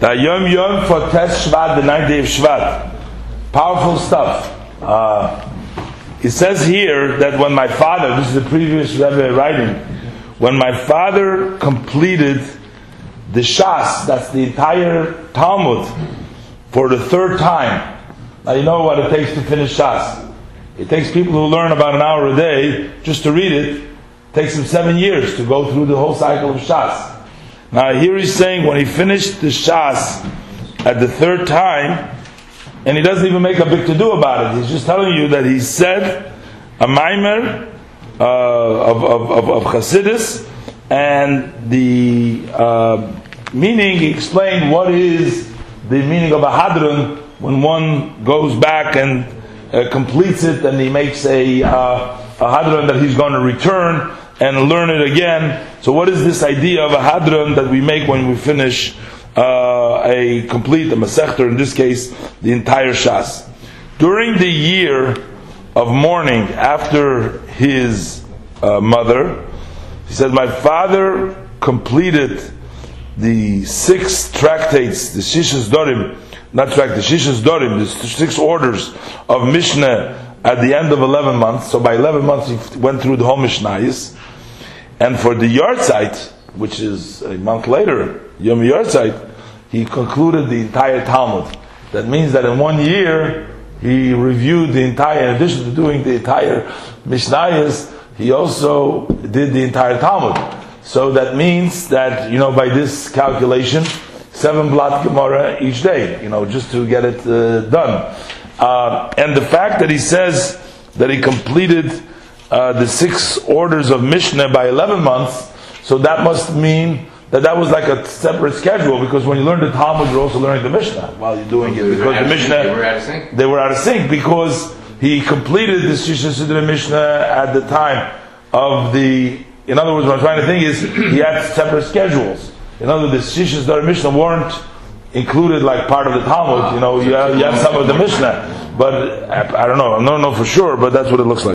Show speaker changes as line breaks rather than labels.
The Yom Yom for Tes Shvat, the ninth day of Shvat. Powerful stuff. Uh, it says here that when my father, this is the previous Rebbe writing, when my father completed the Shas, that's the entire Talmud, for the third time. Now you know what it takes to finish Shas. It takes people who learn about an hour a day just to read it. it takes them seven years to go through the whole cycle of Shas. Now here he's saying when he finished the Shas at the third time, and he doesn't even make a big to do about it. He's just telling you that he said a maamar uh, of, of, of, of Chassidus, and the uh, meaning, he explained what is the meaning of a hadran when one goes back and uh, completes it and he makes a, uh, a hadran that he's going to return and learn it again. So, what is this idea of a hadran that we make when we finish uh, a complete, a masechter, in this case, the entire shas? During the year of mourning after his uh, mother, he said, My father completed the six tractates, the Shisha Sedorim, not tract, the Shisha Sedorim, the six orders of Mishnah at the end of 11 months. So by 11 months he went through the whole Mishnayos. And for the Yartzeit, which is a month later, Yom Yartzeit, he concluded the entire Talmud. That means that in one year, he reviewed the entire, in addition to doing the entire Mishnayos, he also did the entire Talmud. So that means that, you know, by this calculation, seven blot Gemara each day, you know, just to get it uh, done. Uh, and the fact that he says that he completed uh, the six orders of Mishnah by 11 months, so that must mean that that was like a separate schedule because when you learn the Talmud, you're also learning the Mishnah while you're doing it. Because the Mishnah,
they were out of sync.
They were out of sync because he completed the Shisha Sidra Mishnah at the time of the. In other words, what I'm trying to think is he had separate schedules. In other words, the Shisha Sidra Mishnah weren't included like part of the Talmud. You know, you have, you have some of the Mishnah, but I, I don't know. I don't know for sure, but that's what it looks like.